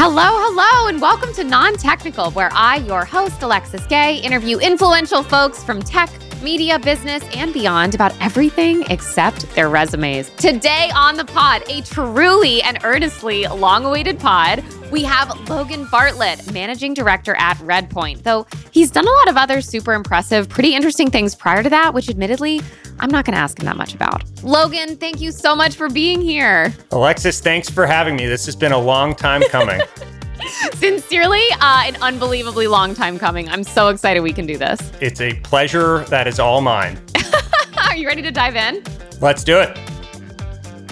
Hello, hello, and welcome to Non Technical, where I, your host, Alexis Gay, interview influential folks from tech, media, business, and beyond about everything except their resumes. Today on the pod, a truly and earnestly long awaited pod, we have Logan Bartlett, managing director at Redpoint. Though he's done a lot of other super impressive, pretty interesting things prior to that, which admittedly, I'm not going to ask him that much about. Logan, thank you so much for being here. Alexis, thanks for having me. This has been a long time coming. Sincerely, uh, an unbelievably long time coming. I'm so excited we can do this. It's a pleasure that is all mine. Are you ready to dive in? Let's do it.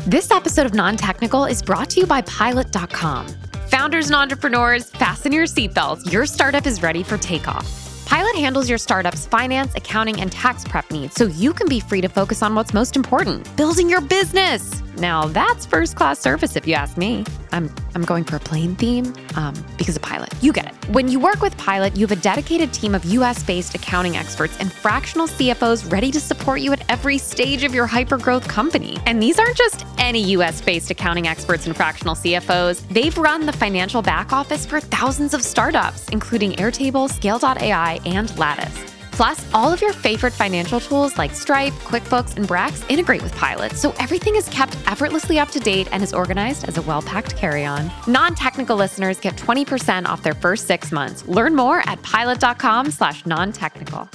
This episode of Non Technical is brought to you by Pilot.com. Founders and entrepreneurs, fasten your seatbelts. Your startup is ready for takeoff. Pilot handles your startup's finance, accounting, and tax prep needs so you can be free to focus on what's most important building your business. Now, that's first class service if you ask me. I'm, I'm going for a plane theme um, because of Pilot. You get it. When you work with Pilot, you have a dedicated team of US based accounting experts and fractional CFOs ready to support you at every stage of your hypergrowth company. And these aren't just any US based accounting experts and fractional CFOs, they've run the financial back office for thousands of startups, including Airtable, Scale.ai, and Lattice. Plus, all of your favorite financial tools like Stripe, QuickBooks, and Brex integrate with Pilot, so everything is kept effortlessly up to date and is organized as a well packed carry on. Non technical listeners get 20% off their first six months. Learn more at pilot.com slash non technical.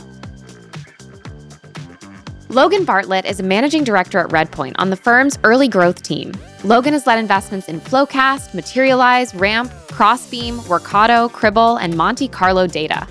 Logan Bartlett is a managing director at Redpoint on the firm's early growth team. Logan has led investments in Flowcast, Materialize, Ramp, Crossbeam, Workato, Cribl, and Monte Carlo Data.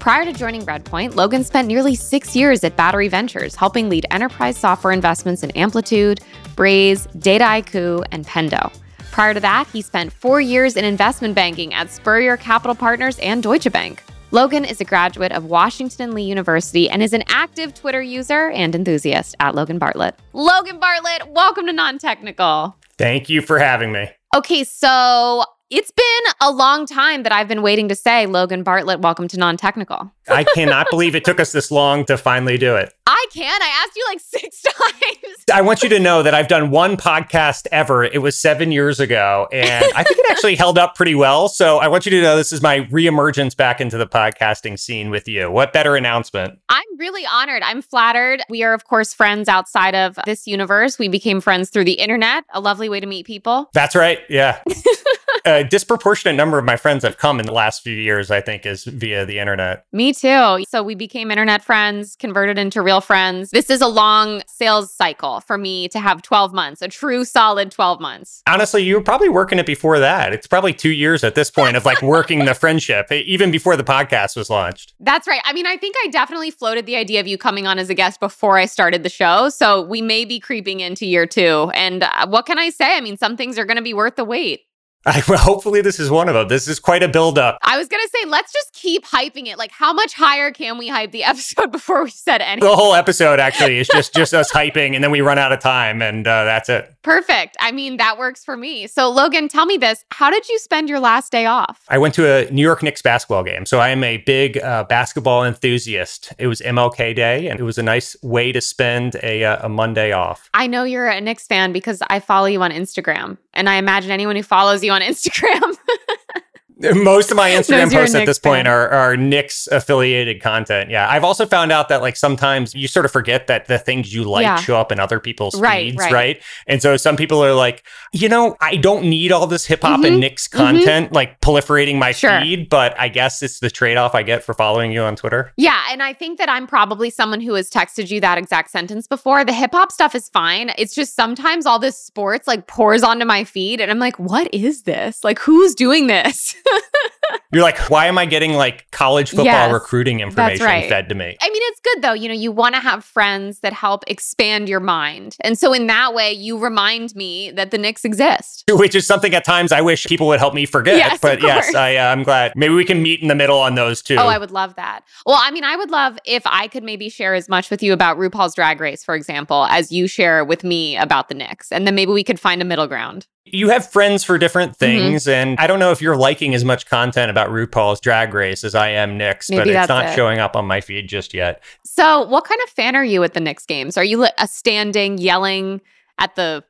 Prior to joining Redpoint, Logan spent nearly six years at Battery Ventures, helping lead enterprise software investments in Amplitude, Braze, Dataiku, and Pendo. Prior to that, he spent four years in investment banking at Spurrier Capital Partners and Deutsche Bank. Logan is a graduate of Washington and Lee University and is an active Twitter user and enthusiast at Logan Bartlett. Logan Bartlett, welcome to Non Technical. Thank you for having me. Okay, so it's been a long time that I've been waiting to say, Logan Bartlett, welcome to Non Technical. I cannot believe it took us this long to finally do it. I can. I asked you like six times. I want you to know that I've done one podcast ever. It was seven years ago, and I think it actually held up pretty well. So I want you to know this is my reemergence back into the podcasting scene with you. What better announcement? I'm really honored. I'm flattered. We are, of course, friends outside of this universe. We became friends through the internet, a lovely way to meet people. That's right. Yeah. a disproportionate number of my friends have come in the last few years, I think, is via the internet. Me too. So we became internet friends, converted into real friends. This is a long sales cycle for me to have 12 months, a true solid 12 months. Honestly, you were probably working it before that. It's probably two years at this point of like working the friendship, even before the podcast was launched. That's right. I mean, I think I definitely floated the idea of you coming on as a guest before I started the show. So we may be creeping into year two. And uh, what can I say? I mean, some things are going to be worth the wait. I, well, hopefully this is one of them. This is quite a build up. I was gonna say, let's just keep hyping it. Like, how much higher can we hype the episode before we said anything? The whole episode actually is just just us hyping, and then we run out of time, and uh, that's it. Perfect. I mean, that works for me. So, Logan, tell me this: How did you spend your last day off? I went to a New York Knicks basketball game, so I am a big uh, basketball enthusiast. It was MLK Day, and it was a nice way to spend a uh, a Monday off. I know you're a Knicks fan because I follow you on Instagram, and I imagine anyone who follows you on Instagram Most of my Instagram posts at this point are, are Knicks affiliated content. Yeah. I've also found out that like sometimes you sort of forget that the things you like yeah. show up in other people's right, feeds, right. right? And so some people are like, you know, I don't need all this hip hop mm-hmm. and Knicks mm-hmm. content mm-hmm. like proliferating my sure. feed, but I guess it's the trade off I get for following you on Twitter. Yeah. And I think that I'm probably someone who has texted you that exact sentence before. The hip hop stuff is fine. It's just sometimes all this sports like pours onto my feed and I'm like, what is this? Like, who's doing this? You're like, why am I getting like college football yes, recruiting information right. fed to me? I mean, it's good though. You know, you want to have friends that help expand your mind. And so in that way, you remind me that the Knicks exist. Which is something at times I wish people would help me forget. Yes, but yes, I, uh, I'm glad. Maybe we can meet in the middle on those too. Oh, I would love that. Well, I mean, I would love if I could maybe share as much with you about RuPaul's Drag Race, for example, as you share with me about the Knicks. And then maybe we could find a middle ground you have friends for different mm-hmm. things, mm-hmm. and I don't know if you're liking as much content about RuPaul's Drag Race as I am Knicks, Maybe but it's not it. showing up on my feed just yet. So, what kind of fan are you at the Knicks games? Are you a standing, yelling at the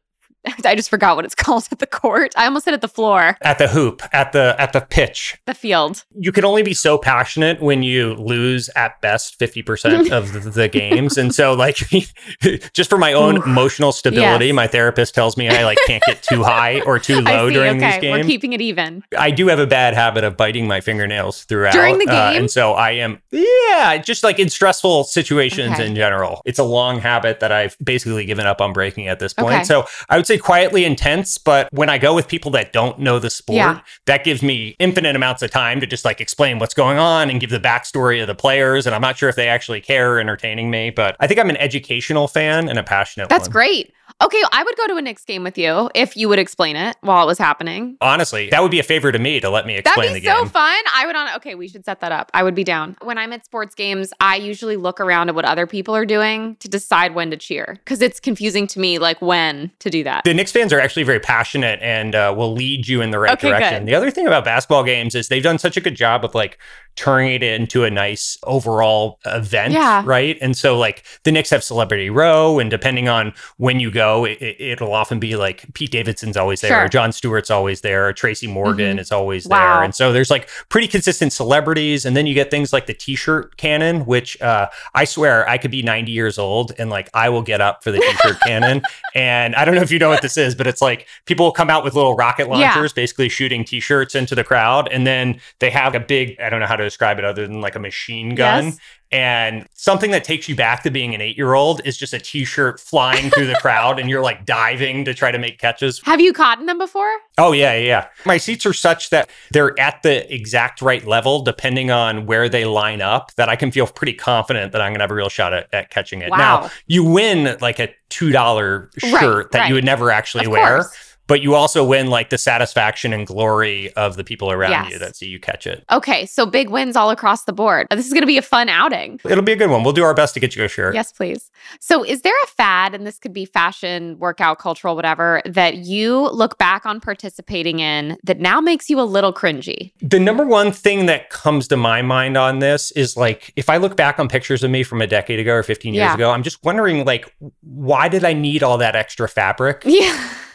I just forgot what it's called at the court. I almost said at the floor. At the hoop, at the at the pitch. The field. You can only be so passionate when you lose at best 50% of the, games. And so like just for my own emotional stability, yes. my therapist tells me I like can't get too high or too low during okay. these games. We're keeping it even. I do have a bad habit of biting my fingernails throughout. During the game? Uh, and so I am yeah, just like in stressful situations okay. in general. It's a long habit that I've basically given up on breaking at this point. Okay. So I would say quietly intense, but when I go with people that don't know the sport, yeah. that gives me infinite amounts of time to just like explain what's going on and give the backstory of the players. And I'm not sure if they actually care entertaining me, but I think I'm an educational fan and a passionate That's one. great. Okay, I would go to a Knicks game with you if you would explain it while it was happening. Honestly, that would be a favor to me to let me explain That'd be the game. so fun. I would on okay, we should set that up. I would be down. When I'm at sports games, I usually look around at what other people are doing to decide when to cheer because it's confusing to me like when to do that. The Knicks fans are actually very passionate and uh, will lead you in the right okay, direction. Good. The other thing about basketball games is they've done such a good job of like turning it into a nice overall event, yeah. right? And so like the Knicks have Celebrity Row, and depending on when you go, it, will often be like Pete Davidson's always there, sure. Jon Stewart's always there, Tracy Morgan mm-hmm. is always wow. there, and so there's like pretty consistent celebrities, and then you get things like the T-shirt cannon, which uh, I swear I could be 90 years old and like I will get up for the T-shirt cannon, and I don't know if you know what this is, but it's like people will come out with little rocket launchers, yeah. basically shooting T-shirts into the crowd, and then they have a big I don't know how to describe it other than like a machine gun. Yes. And something that takes you back to being an eight year old is just a t shirt flying through the crowd and you're like diving to try to make catches. Have you caught in them before? Oh, yeah, yeah. My seats are such that they're at the exact right level, depending on where they line up, that I can feel pretty confident that I'm going to have a real shot at, at catching it. Wow. Now, you win like a $2 shirt right, that right. you would never actually of wear. Course but you also win like the satisfaction and glory of the people around yes. you that see you catch it. Okay, so big wins all across the board. This is going to be a fun outing. It'll be a good one. We'll do our best to get you a shirt. Yes, please. So, is there a fad, and this could be fashion, workout, cultural, whatever, that you look back on participating in that now makes you a little cringy? The number one thing that comes to my mind on this is like if I look back on pictures of me from a decade ago or 15 years yeah. ago, I'm just wondering like why did I need all that extra fabric? Yeah.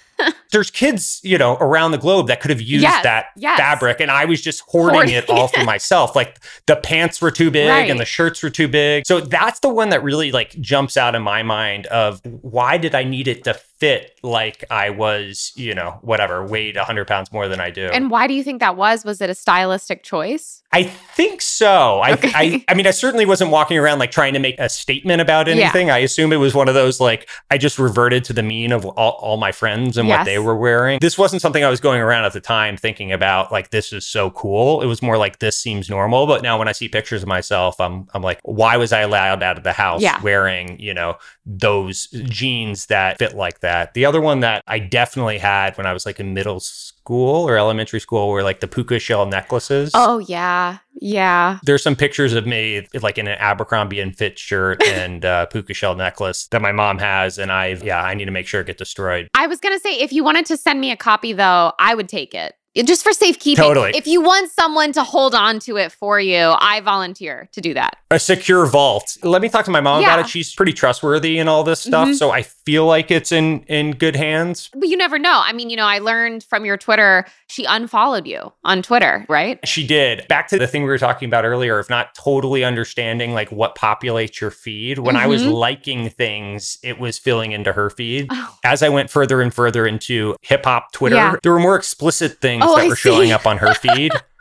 there's kids, you know, around the globe that could have used yes, that yes. fabric, and I was just hoarding, hoarding it all for myself. Like the pants were too big right. and the shirts were too big. So that's the one that really like jumps out in my mind of why did I need it to fit like I was, you know, whatever, weighed 100 pounds more than I do. And why do you think that was? Was it a stylistic choice? I think so. Okay. I, I, I mean, I certainly wasn't walking around like trying to make a statement about anything. Yeah. I assume it was one of those like I just reverted to the mean of all, all my friends and yes. what they were wearing. This wasn't something I was going around at the time thinking about like this is so cool. It was more like this seems normal. But now when I see pictures of myself, I'm I'm like, why was I allowed out of the house yeah. wearing, you know, those jeans that fit like that? The other one that I definitely had when I was like in middle school or elementary school were like the puka shell necklaces. Oh yeah. Yeah. There's some pictures of me like in an Abercrombie and Fitch shirt and uh, puka shell necklace that my mom has. And I, yeah, I need to make sure it get destroyed. I was going to say, if you wanted to send me a copy though, I would take it just for safekeeping. Totally. If you want someone to hold on to it for you, I volunteer to do that. A secure vault. Let me talk to my mom yeah. about it. She's pretty trustworthy in all this stuff, mm-hmm. so I feel like it's in in good hands. But you never know. I mean, you know, I learned from your Twitter, she unfollowed you on Twitter, right? She did. Back to the thing we were talking about earlier of not totally understanding like what populates your feed. When mm-hmm. I was mm-hmm. liking things, it was filling into her feed. Oh. As I went further and further into hip hop Twitter, yeah. there were more explicit things oh, that I were see. showing up on her feed.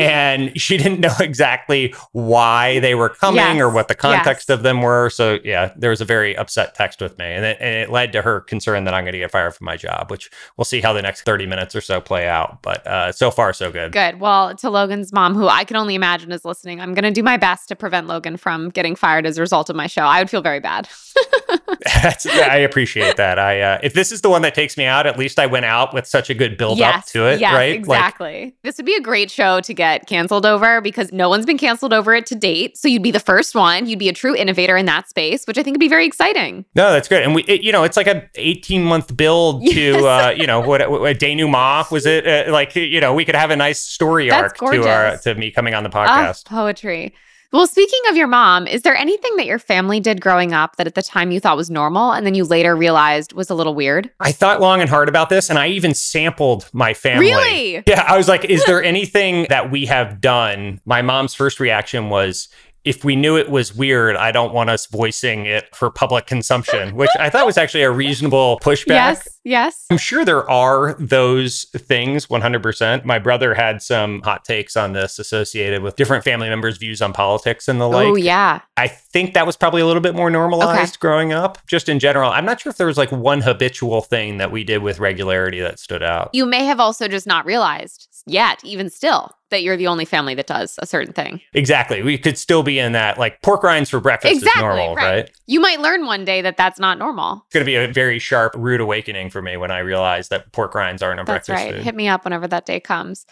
and she didn't know exactly why they were coming yes. or what the context yes. of them were. So yeah, there was a very upset text with me, and it, and it led to her concern that I'm going to get fired from my job, which we'll see how the next 30 minutes or so play out. But uh, so far, so good. Good. Well, to Logan's mom, who I can only imagine is listening, I'm going to do my best to prevent Logan from getting fired as a result of my show. I would feel very bad. I appreciate that. I uh, if this is the one that takes me out, at least I went out with such a good build yes, up to it, right? Exactly. Like, this would be a great show to get canceled over because no one's been canceled over it to date. So you'd be the first one. You'd be a true innovator in that space, which I think would be very exciting. No, that's great. And we, it, you know, it's like a 18 month build yes. to, uh, you know, what, what denouement was it? Uh, like, you know, we could have a nice story that's arc gorgeous. to our to me coming on the ah, podcast. Oh, poetry. Well, speaking of your mom, is there anything that your family did growing up that at the time you thought was normal and then you later realized was a little weird? I thought long and hard about this and I even sampled my family. Really? Yeah, I was like, is there anything that we have done? My mom's first reaction was, if we knew it was weird, I don't want us voicing it for public consumption, which I thought was actually a reasonable pushback. Yes, yes. I'm sure there are those things 100%. My brother had some hot takes on this associated with different family members' views on politics and the oh, like. Oh, yeah. I think that was probably a little bit more normalized okay. growing up. Just in general, I'm not sure if there was like one habitual thing that we did with regularity that stood out. You may have also just not realized yet, even still that you're the only family that does a certain thing. Exactly. We could still be in that like pork rinds for breakfast exactly, is normal, right. right. You might learn one day that that's not normal. It's going to be a very sharp, rude awakening for me when I realize that pork rinds aren't a that's breakfast right. food. Hit me up whenever that day comes.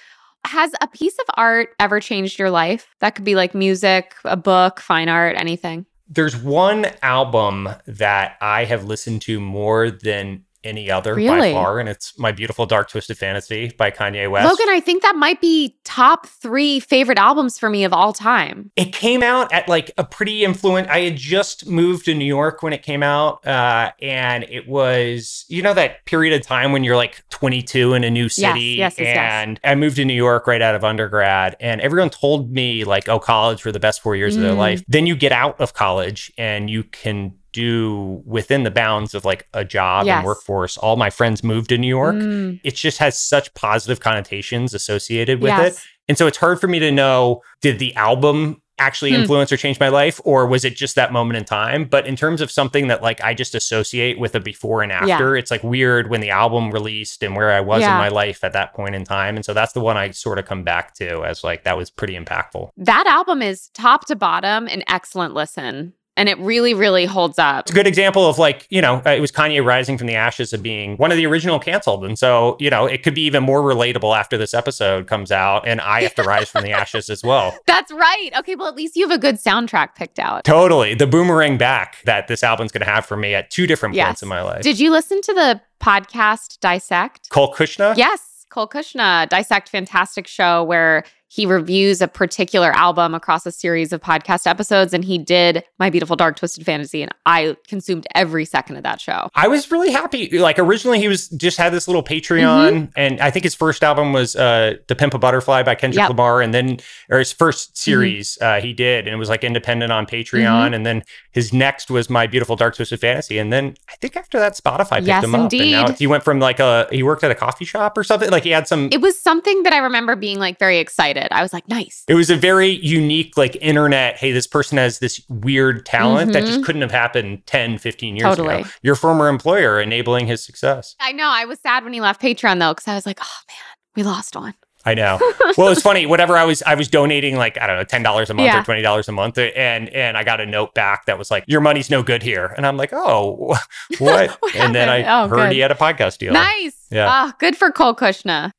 Has a piece of art ever changed your life? That could be like music, a book, fine art, anything. There's one album that I have listened to more than any other really? by far, and it's My Beautiful Dark Twisted Fantasy by Kanye West. Logan, I think that might be top three favorite albums for me of all time. It came out at like a pretty influent. I had just moved to New York when it came out, uh, and it was you know that period of time when you're like 22 in a new city. Yes, yes, yes, and I moved to New York right out of undergrad, and everyone told me like, "Oh, college were the best four years mm. of their mm. life." Then you get out of college and you can do within the bounds of like a job yes. and workforce. All my friends moved to New York. Mm. It just has such positive connotations associated with yes. it. And so it's hard for me to know did the album actually hmm. influence or change my life or was it just that moment in time but in terms of something that like i just associate with a before and after yeah. it's like weird when the album released and where i was yeah. in my life at that point in time and so that's the one i sort of come back to as like that was pretty impactful that album is top to bottom an excellent listen and it really, really holds up. It's a good example of like, you know, uh, it was Kanye rising from the ashes of being one of the original canceled. And so, you know, it could be even more relatable after this episode comes out and I have to rise from the ashes as well. That's right. Okay. Well, at least you have a good soundtrack picked out. Totally. The boomerang back that this album's going to have for me at two different yes. points in my life. Did you listen to the podcast Dissect? Cole Cuchna? Yes. Cole Cuchna, Dissect, fantastic show where he reviews a particular album across a series of podcast episodes and he did my beautiful dark twisted fantasy and i consumed every second of that show i was really happy like originally he was just had this little patreon mm-hmm. and i think his first album was uh to pimp a butterfly by kendrick yep. lamar and then or his first mm-hmm. series mm-hmm. uh, he did and it was like independent on patreon mm-hmm. and then his next was my beautiful dark twisted fantasy and then i think after that spotify picked yes, him up indeed. and now he went from like a he worked at a coffee shop or something like he had some it was something that i remember being like very excited I was like, nice. It was a very unique, like internet. Hey, this person has this weird talent mm-hmm. that just mm-hmm. couldn't have happened 10, 15 years totally. ago. Your former employer enabling his success. I know. I was sad when he left Patreon though, because I was like, oh man, we lost one. I know. Well, it's funny. Whatever I was, I was donating like I don't know, ten dollars a month yeah. or twenty dollars a month, and and I got a note back that was like, "Your money's no good here," and I'm like, "Oh, what?" what and then I oh, heard good. he had a podcast deal. Nice. Yeah. Oh, good for Cole Cuchna.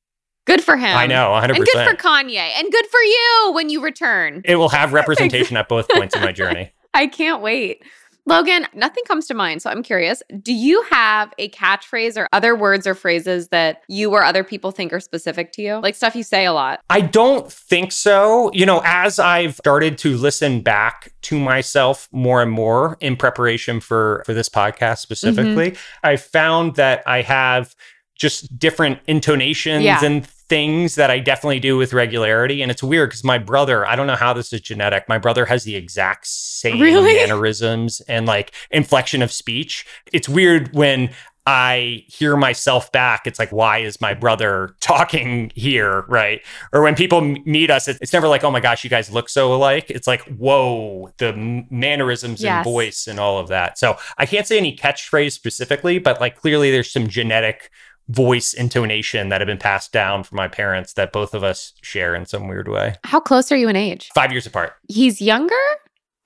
Good for him. I know, 100%. And good for Kanye. And good for you when you return. It will have representation at both points in my journey. I can't wait. Logan, nothing comes to mind. So I'm curious do you have a catchphrase or other words or phrases that you or other people think are specific to you? Like stuff you say a lot? I don't think so. You know, as I've started to listen back to myself more and more in preparation for, for this podcast specifically, mm-hmm. I found that I have just different intonations yeah. and things that I definitely do with regularity. And it's weird because my brother, I don't know how this is genetic. My brother has the exact same really? mannerisms and like inflection of speech. It's weird when I hear myself back, it's like, why is my brother talking here? Right. Or when people meet us, it's never like, oh my gosh, you guys look so alike. It's like, whoa, the mannerisms yes. and voice and all of that. So I can't say any catchphrase specifically, but like clearly there's some genetic voice intonation that have been passed down from my parents that both of us share in some weird way. How close are you in age? Five years apart. He's younger?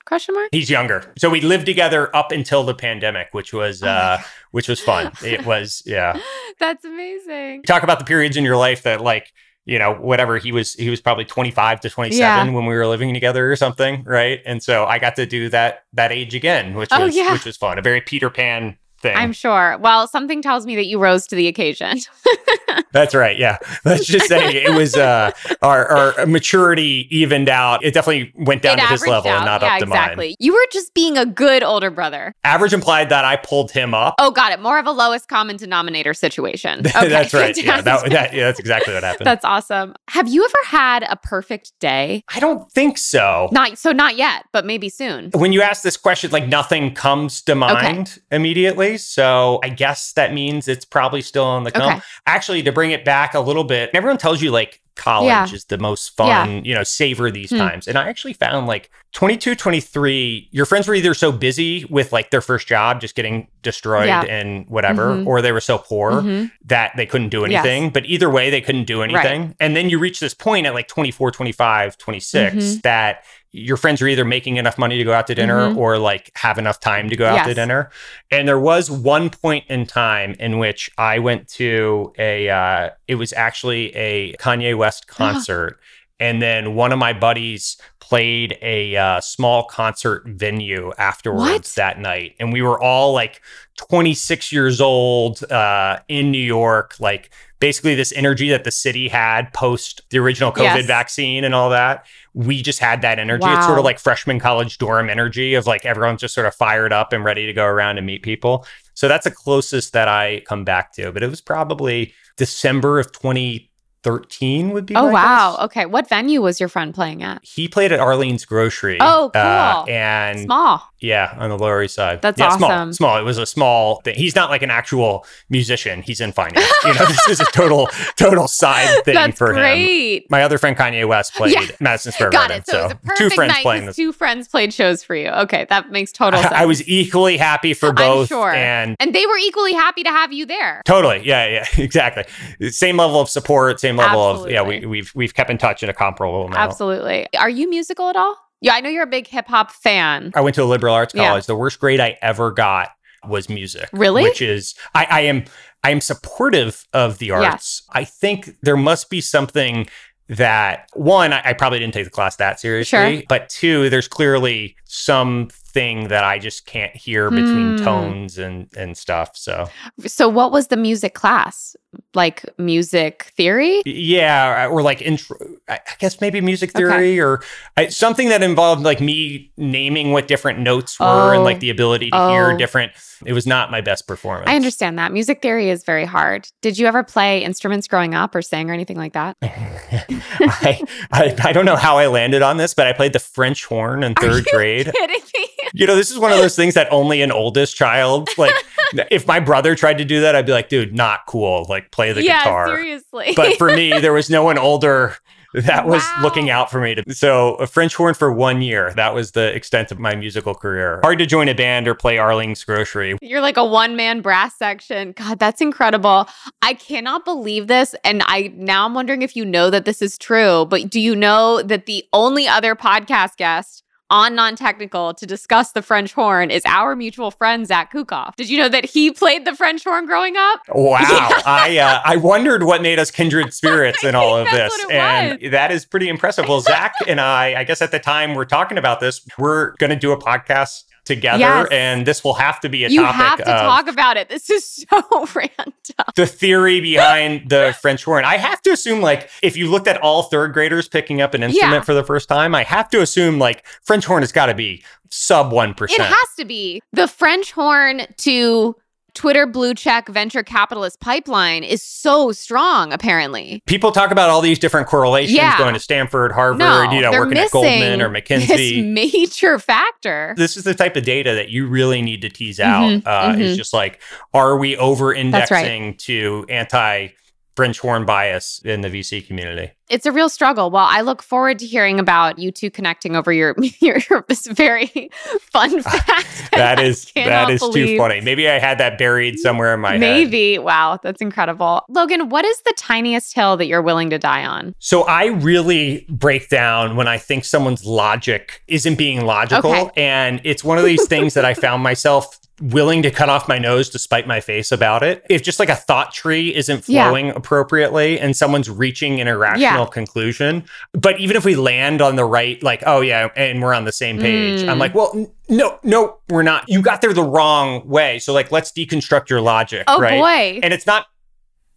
Question mark? He's younger. So we lived together up until the pandemic, which was oh uh which was fun. it was yeah. That's amazing. Talk about the periods in your life that like you know whatever he was he was probably 25 to 27 yeah. when we were living together or something right and so i got to do that that age again which oh, was yeah. which was fun a very peter pan thing. I'm sure. Well, something tells me that you rose to the occasion. That's right. Yeah. Let's just say it was uh, our, our maturity evened out. It definitely went down it to his level out. and not yeah, up to exactly. mine. You were just being a good older brother. Average implied that I pulled him up. Oh, got it. More of a lowest common denominator situation. Okay, that's right. Yeah, that, that, yeah, that's exactly what happened. that's awesome. Have you ever had a perfect day? I don't think so. Not so, not yet, but maybe soon. When you ask this question, like nothing comes to mind okay. immediately. So I guess that means it's probably still on the come. Okay. Actually, to bring it back a little bit, everyone tells you like college yeah. is the most fun, yeah. you know, savor these hmm. times. And I actually found like 22, 23, your friends were either so busy with like their first job just getting destroyed yeah. and whatever, mm-hmm. or they were so poor mm-hmm. that they couldn't do anything. Yes. But either way, they couldn't do anything. Right. And then you reach this point at like 24, 25, 26 mm-hmm. that your friends are either making enough money to go out to dinner mm-hmm. or like have enough time to go out yes. to dinner. And there was one point in time in which I went to a, uh, it was actually a Kanye West concert. and then one of my buddies played a uh, small concert venue afterwards what? that night. And we were all like 26 years old uh, in New York, like basically this energy that the city had post the original COVID yes. vaccine and all that. We just had that energy. Wow. It's sort of like freshman college dorm energy of like everyone's just sort of fired up and ready to go around and meet people. So that's the closest that I come back to. But it was probably December of 2013 would be. Oh, wow. Guess. Okay. What venue was your friend playing at? He played at Arlene's Grocery. Oh, cool. Uh, and small. Yeah, on the Lower East Side. That's yeah, awesome. Small, small. It was a small thing. He's not like an actual musician. He's in finance. you know, this is a total, total side thing That's for great. him. My other friend Kanye West played yeah. Madison Square Got Garden. It. So, so two friends playing this. Two friends played shows for you. Okay, that makes total sense. I, I was equally happy for both. I'm sure. And and they were equally happy to have you there. Totally. Yeah. Yeah. Exactly. Same level of support. Same level Absolutely. of yeah. We, we've we've kept in touch in a comparable amount. Absolutely. Are you musical at all? Yeah, I know you're a big hip hop fan. I went to a liberal arts college. Yeah. The worst grade I ever got was music. Really? Which is I, I am I am supportive of the arts. Yes. I think there must be something that one, I, I, probably didn't take the class that seriously, sure. but two, there's clearly some thing that I just can't hear between mm. tones and and stuff. So, so what was the music class? Like music theory? Yeah, or like intro. I guess maybe music theory okay. or I, something that involved like me naming what different notes were oh. and like oh. the ability to oh. hear different. It was not my best performance. I understand that music theory is very hard. Did you ever play instruments growing up or sing or anything like that? I, I, I don't know how I landed on this, but I played the French horn in third grade. Kidding me? You know, this is one of those things that only an oldest child, like, if my brother tried to do that, I'd be like, dude, not cool. Like, play the yeah, guitar. seriously. but for me, there was no one older that was wow. looking out for me. To, so a French horn for one year. That was the extent of my musical career. Hard to join a band or play Arlene's Grocery. You're like a one man brass section. God, that's incredible. I cannot believe this. And I now I'm wondering if you know that this is true, but do you know that the only other podcast guest on non technical to discuss the French horn is our mutual friend Zach Kukoff. Did you know that he played the French horn growing up? Wow, yeah. I uh, I wondered what made us kindred spirits in all of this, and was. that is pretty impressive. Well, Zach and I, I guess at the time we're talking about this, we're going to do a podcast together yes. and this will have to be a you topic have to talk about it. This is so random. The theory behind the french horn. I have to assume like if you looked at all third graders picking up an instrument yeah. for the first time i have to assume like french horn has got to be sub 1% it has to be. The french horn to Twitter blue check venture capitalist pipeline is so strong, apparently. People talk about all these different correlations yeah. going to Stanford, Harvard, no, you know, working at Goldman or McKinsey. This major factor. This is the type of data that you really need to tease out. Mm-hmm, uh, mm-hmm. Is just like, are we over indexing right. to anti French horn bias in the VC community. It's a real struggle. Well, I look forward to hearing about you two connecting over your your, your this very fun fact. that is that is believe. too funny. Maybe I had that buried somewhere in my head. Maybe. Head. Wow, that's incredible. Logan, what is the tiniest hill that you're willing to die on? So I really break down when I think someone's logic isn't being logical. Okay. And it's one of these things that I found myself willing to cut off my nose to spite my face about it. If just like a thought tree isn't flowing yeah. appropriately and someone's reaching an irrational yeah. conclusion, but even if we land on the right, like, oh yeah, and we're on the same page, mm. I'm like, well, n- no, no, we're not. You got there the wrong way. So like, let's deconstruct your logic. Oh right? boy. And it's not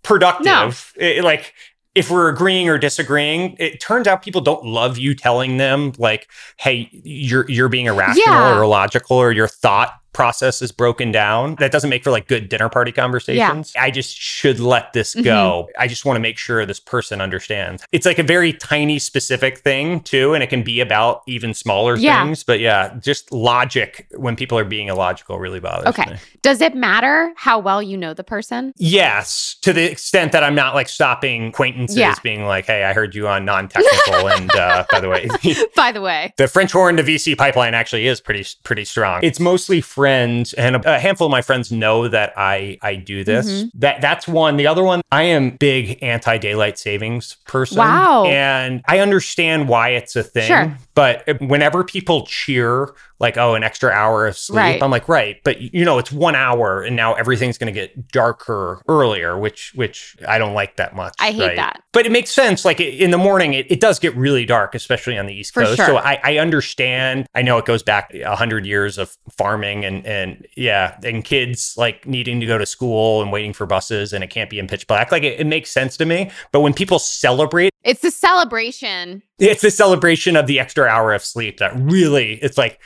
productive. No. It, like if we're agreeing or disagreeing, it turns out people don't love you telling them like, "Hey, you're you're being irrational yeah. or illogical, or your thought process is broken down. That doesn't make for like good dinner party conversations. Yeah. I just should let this mm-hmm. go. I just want to make sure this person understands. It's like a very tiny specific thing too, and it can be about even smaller yeah. things. But yeah, just logic when people are being illogical really bothers me. okay. me. Does it matter how well you know the person? Yes, to the extent that I'm not like stopping acquaintances yeah. being like, hey, I heard you on non-technical and uh, by the way. by the way. The French horn to VC pipeline actually is pretty pretty strong. It's mostly friends friends and a, handful of my friends know that I I do this. Mm-hmm. That that's one. The other one, I am big anti daylight savings person. Wow. And I understand why it's a thing. Sure. But whenever people cheer like, oh, an extra hour of sleep. Right. I'm like, right, but you know, it's one hour, and now everything's going to get darker earlier, which which I don't like that much. I hate right? that, but it makes sense. Like in the morning, it, it does get really dark, especially on the East For Coast. Sure. So I, I understand. I know it goes back a hundred years of farming and and yeah, and kids like needing to go to school and waiting for buses, and it can't be in pitch black. Like it, it makes sense to me. But when people celebrate, it's the celebration. It's the celebration of the extra hour of sleep that really, it's like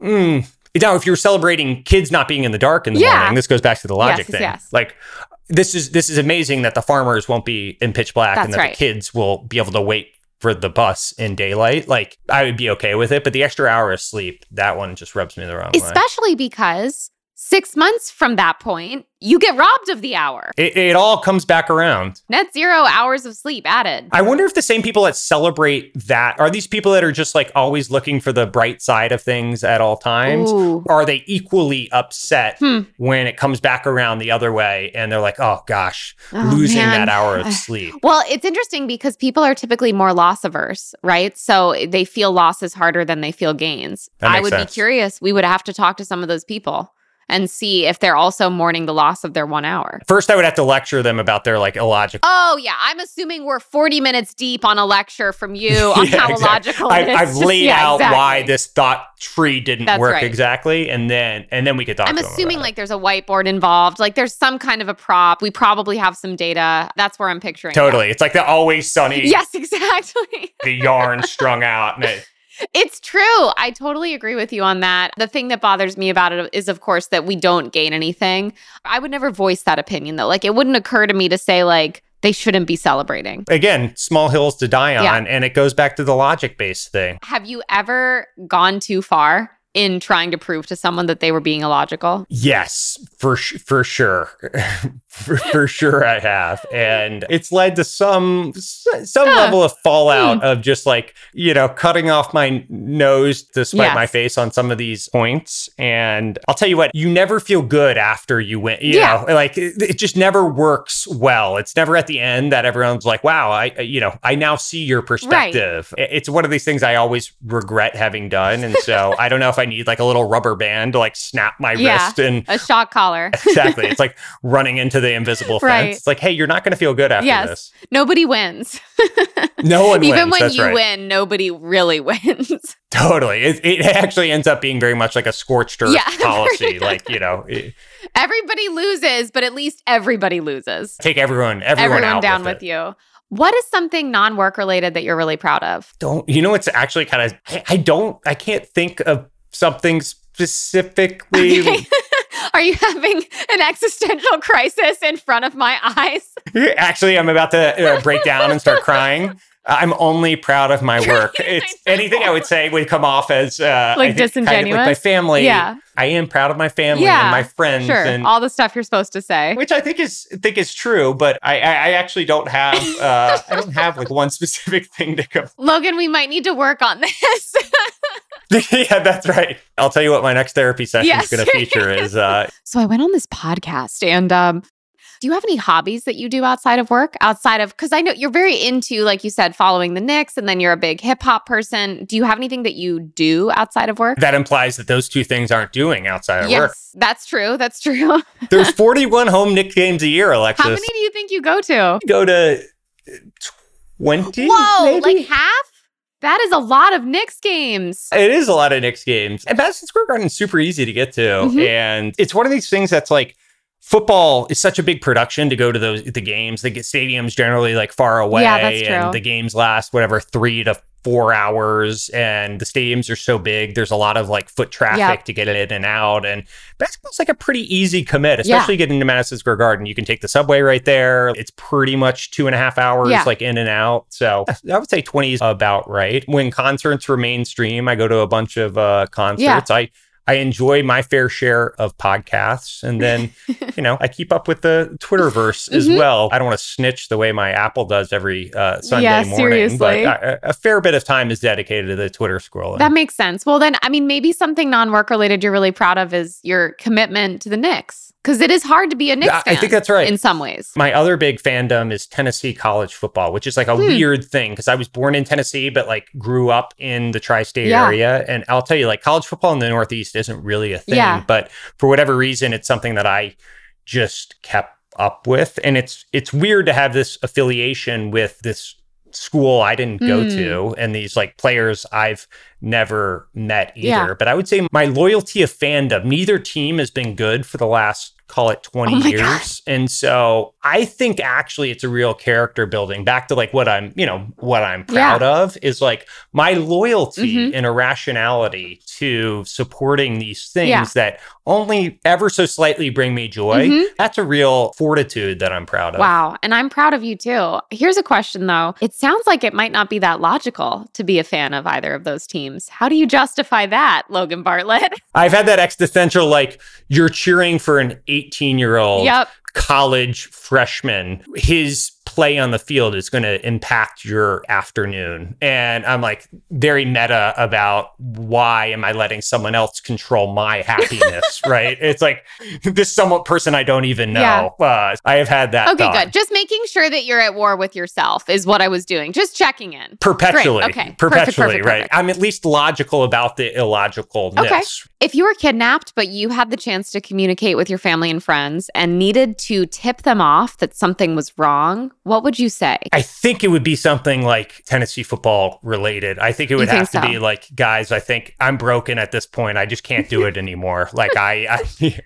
mm. Now, if you're celebrating kids not being in the dark in the yeah. morning, this goes back to the logic yes, thing. Yes. Like this is this is amazing that the farmers won't be in pitch black That's and that right. the kids will be able to wait for the bus in daylight. Like I would be okay with it, but the extra hour of sleep, that one just rubs me the wrong Especially way. Especially because six months from that point, you get robbed of the hour. It, it, all comes back around. Net zero hours of sleep added. I wonder if the same people that celebrate that are these people that are just like always looking for the bright side of things at all times? Ooh. Are they equally upset hmm. when it comes back around the other way and they're like, oh gosh, oh, losing man. that hour of sleep? Well, it's interesting because people are typically more loss averse, right? So they feel losses harder than they feel gains. I would sense. be curious. We would have to talk to some of those people and see if they're also mourning the loss of their one hour. First, I would have to lecture them about their like illogical. Oh, yeah. I'm assuming we're 40 minutes deep on a lecture from you on yeah, how exactly. illogical I, have laid yeah, out exactly. why this thought tree didn't That's work right. exactly. And then and then we could talk I'm assuming like there's a whiteboard involved. Like there's some kind of a prop. We probably have some data. That's where I'm picturing. Totally. That. It's like the always sunny. Yes, exactly. the yarn strung out. And it, it's true. I totally agree with you on that. The thing that bothers me about it is, of course, that we don't gain anything. I would never voice that opinion, though. Like, it wouldn't occur to me to say, like, they shouldn't be celebrating. Again, small hills to die on. Yeah. And it goes back to the logic based thing. Have you ever gone too far? In trying to prove to someone that they were being illogical? Yes, for for sure. for, for, sure I have. And it's led to some some level of fallout hmm. of just like, you know, cutting off my nose to spite yes. my face on some of these points. And I'll tell you what, you never feel good after you win. You yeah. know, like it, it, just never works well. It's never at the end that everyone's like, wow, I you know, I now see your perspective. Right. It's one of these things I always regret having done. And so I don't know if I need like a little rubber band to like snap my yeah, wrist and a shock collar. exactly. It's like running into the invisible fence. Right. It's like, hey, you're not going to feel good after yes. this. Nobody wins. no one wins. Even wins. when you right. win, nobody really wins. Totally. It, it, actually ends up being very much like a scorched earth yeah. policy. like, you know, it, everybody loses, but at least everybody loses. Take everyone, everyone, everyone down with, with you. What is something non work related that you're really proud of? Don't, you know, it's actually kind of, I, I don't, I can't think of something specifically. Okay. Are you having an existential crisis in front of my eyes? Actually, I'm about to uh, break down and start crying. I'm only proud of my work. It's anything I would say would come off as uh, like disingenuous. Kind of like my family. Yeah, I am proud of my family yeah, and my friends. Sure, and, all the stuff you're supposed to say, which I think is think is true. But I, I, I actually don't have uh, I don't have like one specific thing to go. Logan, we might need to work on this. yeah, that's right. I'll tell you what my next therapy session yes. is going to feature is. Uh, so I went on this podcast and um, do you have any hobbies that you do outside of work? Outside of, because I know you're very into, like you said, following the Knicks and then you're a big hip hop person. Do you have anything that you do outside of work? That implies that those two things aren't doing outside of yes, work. That's true. That's true. There's 41 home Knicks games a year, Alexis. How many do you think you go to? Go to 20. Whoa, maybe? like half? That is a lot of Knicks games. It is a lot of Knicks games. And Madison Square Garden is super easy to get to. Mm-hmm. And it's one of these things that's like, football is such a big production to go to those the games. The stadiums generally like far away, yeah, that's true. and the games last whatever three to four hours and the stadiums are so big there's a lot of like foot traffic yep. to get it in and out and basketball's like a pretty easy commit especially yeah. getting to madison square garden you can take the subway right there it's pretty much two and a half hours yeah. like in and out so i would say 20 is about right when concerts were mainstream i go to a bunch of uh, concerts yeah. i I enjoy my fair share of podcasts. And then, you know, I keep up with the Twitterverse as mm-hmm. well. I don't want to snitch the way my Apple does every uh, Sunday yeah, morning, seriously. but a, a, fair bit of time is dedicated to the Twitter scrolling. That makes sense. Well, then, I mean, maybe something non work related you're really proud of is your commitment to the Knicks because it is hard to be a Knicks fan. I think that's right. In some ways. My other big fandom is Tennessee college football, which is like a hmm. weird thing because I was born in Tennessee, but like grew up in the tri state yeah. area. And I'll tell you, like college football in the Northeast isn't really a thing. Yeah. But for whatever reason, it's something that I just kept up with. And it's it's weird to have this affiliation with this school I didn't go mm. to and these like players I've never met either. Yeah. But I would say my loyalty of fandom, neither team has been good for the last call it 20 oh years. God. And so I think actually it's a real character building. Back to like what I'm, you know, what I'm proud yeah. of is like my loyalty mm-hmm. and irrationality to supporting these things yeah. that only ever so slightly bring me joy. Mm-hmm. That's a real fortitude that I'm proud of. Wow. And I'm proud of you too. Here's a question though. It sounds like it might not be that logical to be a fan of either of those teams teams. How do you justify that, Logan Bartlett? I've had that existential like you're cheering for an 18 year old yep. college freshman. His play on the field is going to impact your afternoon. And I'm like very meta about why am I letting someone else control my happiness, right? It's like this somewhat person I don't even know. Yeah. Uh, I have had that. Okay, thought. good. Just making sure that you're at war with yourself is what I was doing. Just checking in. Perpetually. Great. Okay. Perpetually, perfect, perfect, right? Perfect. I'm at least logical about the illogicalness. Okay. If you were kidnapped, but you had the chance to communicate with your family and friends and needed to tip them off that something was wrong, what would you say? I think it would be something like Tennessee football related. I think it would you have to so? be like, guys, I think I'm broken at this point. I just can't do it anymore. like I, I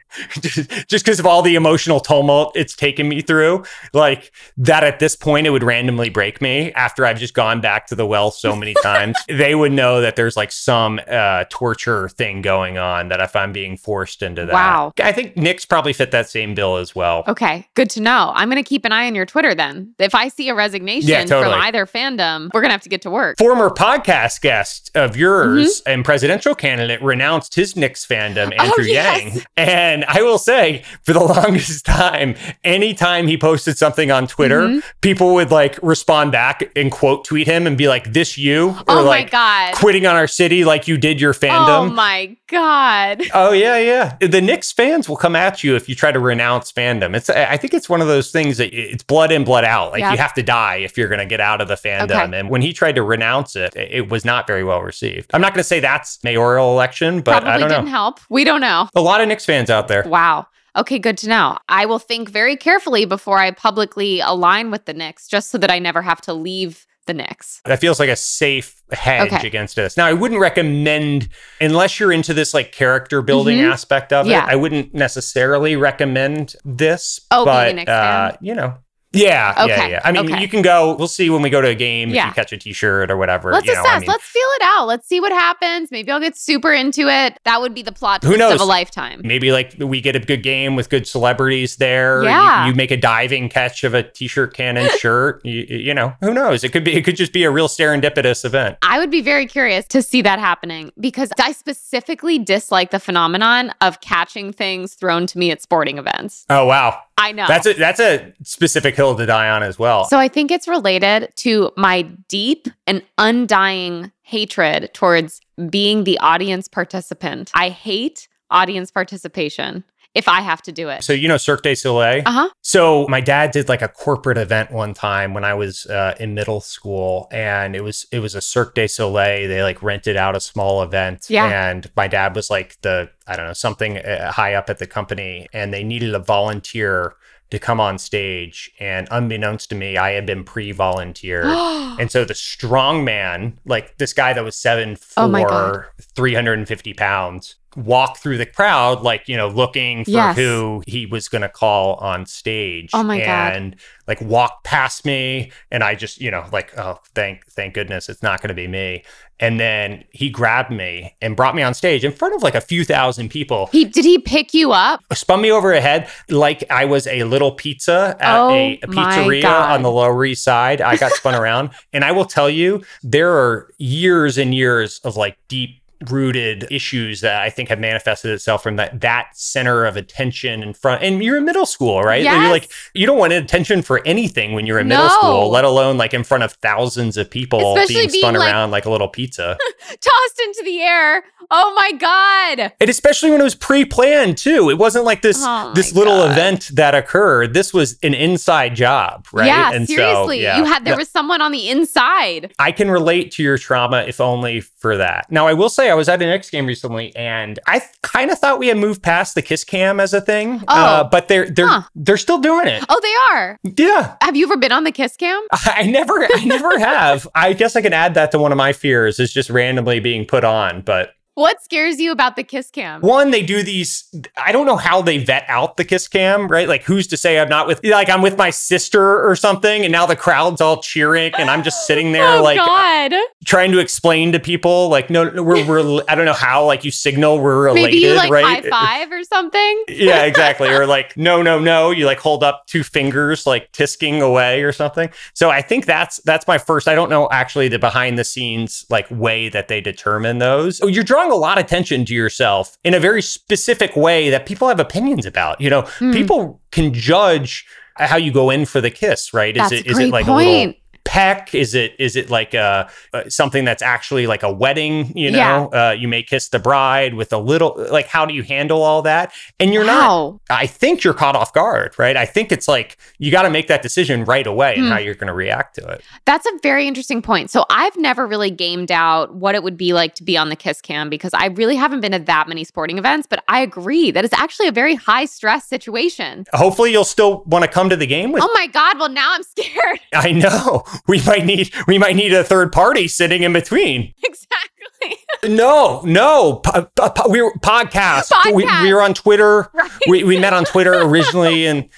just because of all the emotional tumult it's taken me through, like that at this point it would randomly break me after I've just gone back to the well so many times. they would know that there's like some uh, torture thing going on that if I'm being forced into that. Wow. I think Knicks probably fit that same bill as well. Okay, good to know. I'm going to keep an eye on your Twitter then if I see a resignation yeah, totally. from either fandom, we're gonna have to get to work. Former podcast guest of yours mm-hmm. and presidential candidate renounced his Knicks fandom, oh, Andrew oh, yes. Yang. And I will say, for the longest time, anytime he posted something on Twitter, mm-hmm. people would like respond back and quote tweet him and be like, "This you?" Or oh like, my god, quitting on our city like you did your fandom. Oh my god. Oh yeah, yeah. The Knicks fans will come at you if you try to renounce fandom. It's I think it's one of those things that it's blood in, blood out. Like you have to die if you're going to get out of the fandom. Okay. And when he tried to renounce it, it was not very well received. I'm not going to say that's mayoral election, but Probably I don't didn't help. We don't know. A lot of Knicks fans out there. Wow. Okay, good to know. I will think very carefully before I publicly align with the Knicks, just so that I never have to leave the Knicks. That feels like a safe hedge okay. against this. Now, I wouldn't recommend, unless you're into this like character building mm-hmm. aspect of yeah. it, I wouldn't necessarily recommend this. Oh, but, uh, you know, yeah, okay. yeah, yeah. I mean, okay. you can go. We'll see when we go to a game yeah. if you catch a T-shirt or whatever. Let's you know, assess. I mean, Let's feel it out. Let's see what happens. Maybe I'll get super into it. That would be the plot Who knows? of a lifetime. Maybe like we get a good game with good celebrities there. Yeah. You, you make a diving catch of a T-shirt cannon shirt. You, you, know, who knows? It could be. It could just be a real serendipitous event. I would be very curious to see that happening because I specifically dislike the phenomenon of catching things thrown to me at sporting events. Oh wow. I know. That's a that's a specific hill to die on as well. So I think it's related to my deep and undying hatred towards being the audience participant. I hate audience participation if I have to do it. So you know Cirque du Soleil? Uh-huh. So my dad did like a corporate event one time when I was uh, in middle school and it was it was a Cirque du Soleil. They like rented out a small event yeah. and my dad was like the I don't know, something uh, high up at the company and they needed a volunteer to come on stage. And unbeknownst to me, I had been pre volunteered. and so the strong man, like this guy that was seven, four, oh 350 pounds, walk through the crowd, like, you know, looking for yes. who he was going to call on stage. Oh my God. And like walk past me. And I just, you know, like, oh, thank, thank goodness it's not going to be me. And then he grabbed me and brought me on stage in front of like a few thousand people. He did he pick you up? Spun me over a head like I was a little pizza at oh a, a pizzeria on the Lower East Side. I got spun around. And I will tell you, there are years and years of like deep rooted issues that I think have manifested itself from that that center of attention in front. And you're in middle school, right? Yes. You're like you don't want attention for anything when you're in no. middle school, let alone like in front of thousands of people Especially being spun being around like, like a little pizza, tossed into the air. Oh my god! And especially when it was pre-planned too. It wasn't like this oh this little god. event that occurred. This was an inside job, right? Yeah, and seriously. So, yeah. You had there was someone on the inside. I can relate to your trauma if only for that. Now I will say I was at a Knicks game recently, and I th- kind of thought we had moved past the kiss cam as a thing. Uh, oh, uh, but they're they're huh. they're still doing it. Oh, they are. Yeah. Have you ever been on the kiss cam? I never, I never have. I guess I can add that to one of my fears is just randomly being put on, but. What scares you about the kiss cam? One, they do these. I don't know how they vet out the kiss cam, right? Like, who's to say I'm not with, like, I'm with my sister or something, and now the crowd's all cheering, and I'm just sitting there, oh, like, God. trying to explain to people, like, no, we're, we're, I don't know how, like, you signal we're related, Maybe you, like, right? High five or something. yeah, exactly. or like, no, no, no. You like hold up two fingers, like tisking away or something. So I think that's that's my first. I don't know actually the behind the scenes like way that they determine those. Oh, you're drawing drawing a lot of attention to yourself in a very specific way that people have opinions about. You know, mm. people can judge how you go in for the kiss, right? Is That's it is it like point. a little peck? Is it is it like a, uh, something that's actually like a wedding? You know, yeah. uh, you may kiss the bride with a little. Like, how do you handle all that? And you're wow. not. I think you're caught off guard, right? I think it's like you got to make that decision right away and how hmm. you're going to react to it. That's a very interesting point. So I've never really gamed out what it would be like to be on the kiss cam because I really haven't been at that many sporting events. But I agree that it's actually a very high stress situation. Hopefully, you'll still want to come to the game with. Oh my god! Well, now I'm scared. I know. we might need we might need a third party sitting in between. Exactly. no, no. Po- po- we were podcast. podcast. We, we were on Twitter. Right. We, we met on Twitter originally, and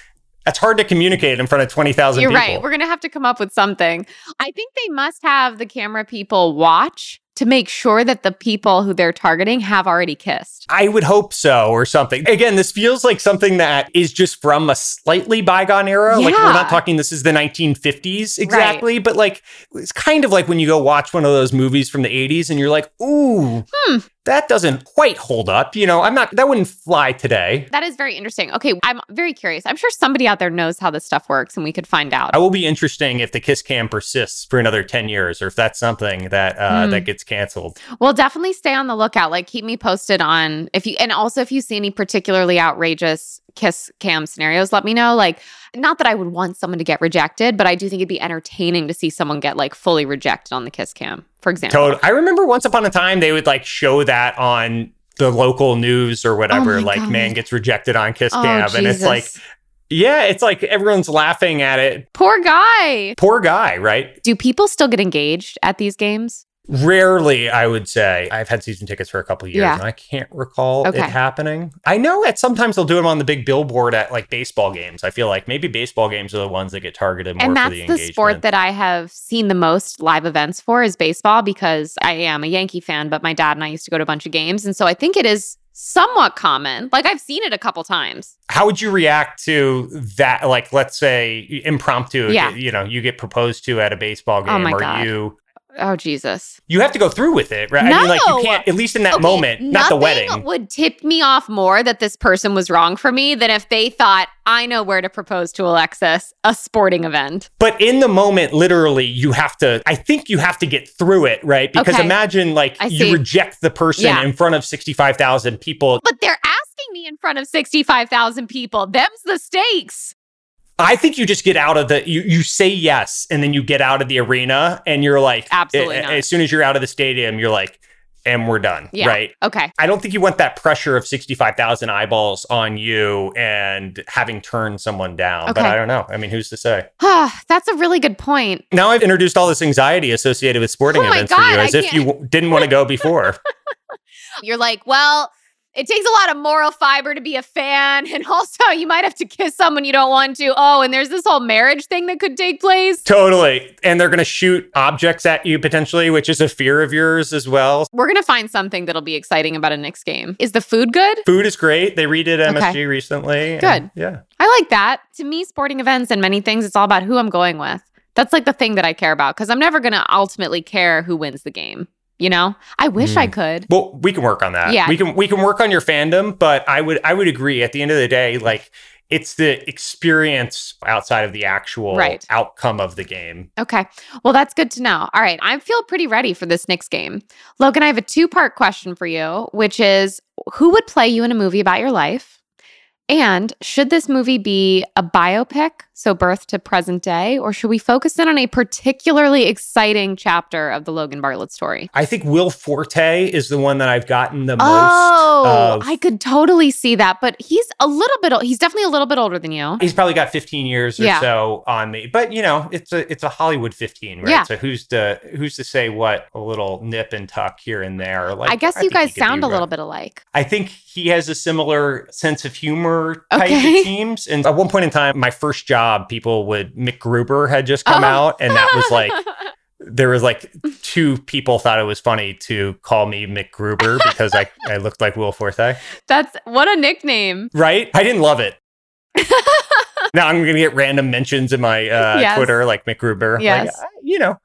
that's hard to communicate in front of 20,000 You're right. We're going to have to come up with something. I think they must have the camera people watch to make sure that the people who they're targeting have already kissed. I would hope so or something. Again, this feels like something that is just from a slightly bygone era. Yeah. Like we're not talking this is the 1950s exactly, right. but like it's kind of like when you go watch one of those movies from the 80s and you're like, "Ooh, hmm that doesn't quite hold up. You know, I'm not, that wouldn't fly today. That is very interesting. Okay, I'm very curious. I'm sure somebody out there knows how this stuff works and we could find out. I will be interesting if the kiss cam persists for another 10 years or if that's something that, uh, mm. that gets canceled. Well, definitely stay on the lookout. Like, keep me posted on if you, and also if you see any particularly outrageous kiss cam scenarios, let me know. Like, not that I would want someone to get rejected, but I do think it'd be entertaining to see someone get like fully rejected on the kiss cam, for example. Totally. I remember once upon a time they would like show that on the local news or oh whatever, oh like God. man gets rejected on kiss oh, cam. And it's like, yeah, it's like everyone's laughing at it. Poor guy. Poor guy, right? Do people still get engaged at these games? Rarely, I would say. I've had season tickets for a couple years, yeah. and I can't recall okay. it happening. I know that sometimes they'll do them on the big billboard at like baseball games. I feel like maybe baseball games are the ones that get targeted more and that's the, the sport that I have seen the most live events for is baseball because I am a Yankee fan, but my dad and I used to go to a bunch of games, and so I think it is somewhat common. Like I've seen it a couple times. How would you react to that? Like, let's say impromptu, yeah. you know, you get proposed to at a baseball oh game, oh or God. you Oh Jesus! You have to go through with it, right? No. I mean, like you can't. At least in that okay, moment, not the wedding. Would tip me off more that this person was wrong for me than if they thought I know where to propose to Alexis, a sporting event. But in the moment, literally, you have to. I think you have to get through it, right? Because okay. imagine like you reject the person yeah. in front of sixty-five thousand people. But they're asking me in front of sixty-five thousand people. Them's the stakes. I think you just get out of the you you say yes and then you get out of the arena and you're like eh, absolutely eh, a, as soon as you're out of the stadium you're like and we're done yeah. right? Okay. I don't think you want that pressure of 65,000 eyeballs on you and having turned someone down okay. but I don't know. I mean who's to say? That's a really good point. Now I've introduced all this anxiety associated with sporting oh events God, for you as if you didn't want to go before. You're like well it takes a lot of moral fiber to be a fan. And also, you might have to kiss someone you don't want to. Oh, and there's this whole marriage thing that could take place. Totally. And they're going to shoot objects at you potentially, which is a fear of yours as well. We're going to find something that'll be exciting about a Knicks game. Is the food good? Food is great. They redid MSG okay. recently. Good. yeah. I like that. To me, sporting events and many things, it's all about who I'm going with. That's like the thing that I care about because I'm never going to ultimately care who wins the game. You know, I wish mm. I could. Well, we can work on that. Yeah, we can we can work on your fandom, but I would I would agree. At the end of the day, like it's the experience outside of the actual right. outcome of the game. Okay. Well, that's good to know. All right. I feel pretty ready for this Knicks game. Logan, I have a two part question for you, which is who would play you in a movie about your life? And should this movie be a biopic, so birth to present day, or should we focus in on a particularly exciting chapter of the Logan Bartlett story? I think Will Forte is the one that I've gotten the most. Oh, I could totally see that, but he's a little bit. He's definitely a little bit older than you. He's probably got 15 years or yeah. so on me, but you know, it's a it's a Hollywood 15, right? Yeah. So who's to who's to say what a little nip and tuck here and there? Like, I guess I you guys sound a little bit alike. I think he has a similar sense of humor type okay. teams. And at one point in time, my first job, people would MacGruber had just come oh. out, and that was like there was like two people thought it was funny to call me MacGruber because I, I looked like Will Forte. That's what a nickname. Right? I didn't love it. now I'm to get random mentions in my uh, yes. Twitter like MacGruber. Yes. Like, you know,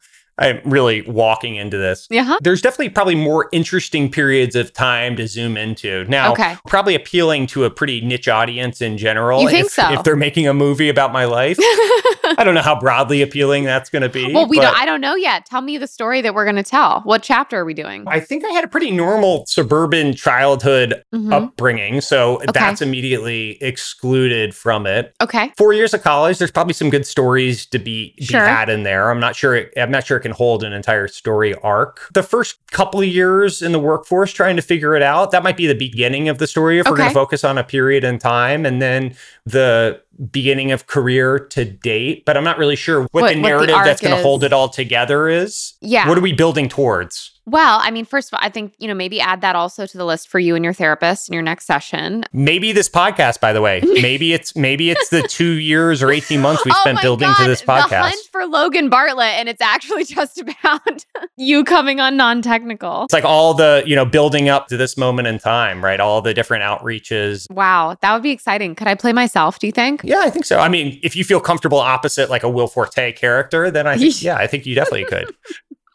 I'm really walking into this. Yeah. There's definitely probably more interesting periods of time to zoom into. Now, okay. probably appealing to a pretty niche audience in general. You think if, so? If they're making a movie about my life. I don't know how broadly appealing that's going to be. Well, we don't, I don't know yet. Tell me the story that we're going to tell. What chapter are we doing? I think I had a pretty normal suburban childhood mm-hmm. upbringing. So okay. that's immediately excluded from it. Okay. Four years of college, there's probably some good stories to be, be sure. had in there. I'm not sure. I'm not sure can hold an entire story arc. The first couple of years in the workforce trying to figure it out, that might be the beginning of the story if okay. we're going to focus on a period in time. And then the beginning of career to date, but I'm not really sure what, what the narrative what the that's going to hold it all together is. Yeah. What are we building towards? Well, I mean, first of all, I think, you know, maybe add that also to the list for you and your therapist in your next session. Maybe this podcast, by the way. maybe it's maybe it's the two years or 18 months we oh spent building God, to this podcast. The hunt for Logan Bartlett, and it's actually just about you coming on non-technical. It's like all the, you know, building up to this moment in time, right? All the different outreaches. Wow. That would be exciting. Could I play myself, do you think? Yeah, I think so. I mean, if you feel comfortable opposite like a Will Forte character, then I think, yeah, I think you definitely could.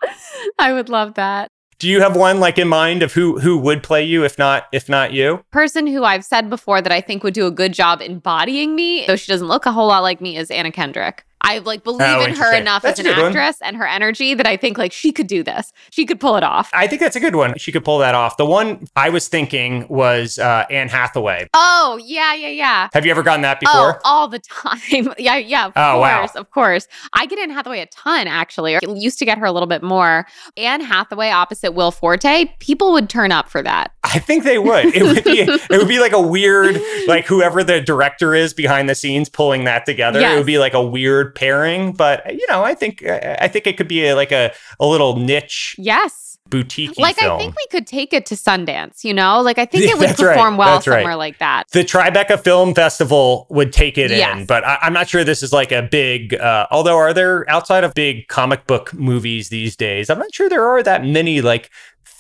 I would love that. Do you have one like in mind of who who would play you if not if not you? Person who I've said before that I think would do a good job embodying me, though she doesn't look a whole lot like me, is Anna Kendrick. I like believe oh, in her enough that's as an actress one. and her energy that I think like she could do this. She could pull it off. I think that's a good one. She could pull that off. The one I was thinking was uh, Anne Hathaway. Oh yeah, yeah, yeah. Have you ever gotten that before? Oh, all the time. yeah, yeah. Of oh, course, wow. of course. I get Anne Hathaway a ton actually. Or used to get her a little bit more. Anne Hathaway opposite Will Forte. People would turn up for that. I think they would. It would be it would be like a weird like whoever the director is behind the scenes pulling that together. Yes. It would be like a weird pairing, but you know, I think I think it could be a, like a a little niche. Yes boutique like film. i think we could take it to sundance you know like i think it would perform right. well that's somewhere right. like that the tribeca film festival would take it yes. in but I, am not sure this is like a big uh, although are there outside of big comic book movies these days i'm not sure there are that many like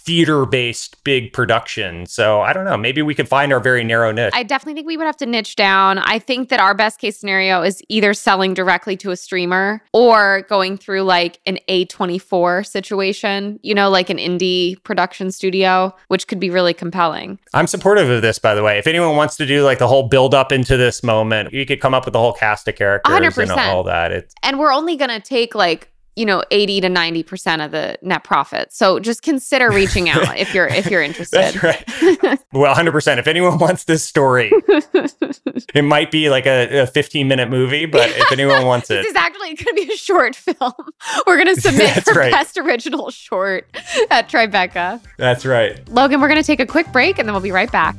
theater based big production. So I don't know. Maybe we could find our very narrow niche. I definitely think we would have to niche down. I think that our best case scenario is either selling directly to a streamer or going through like an A24 situation, you know, like an indie production studio, which could be really compelling. I'm supportive of this, by the way. If anyone wants to do like the whole build up into this moment, you could come up with the whole cast of characters 100%. and all that. It's- and we're only going to take like you know 80 to 90% of the net profit so just consider reaching out if you're if you're interested. That's right. Well 100% if anyone wants this story it might be like a, a 15 minute movie but if anyone wants it this is actually going to be a short film. We're going to submit for right. best original short at tribeca. That's right. Logan we're going to take a quick break and then we'll be right back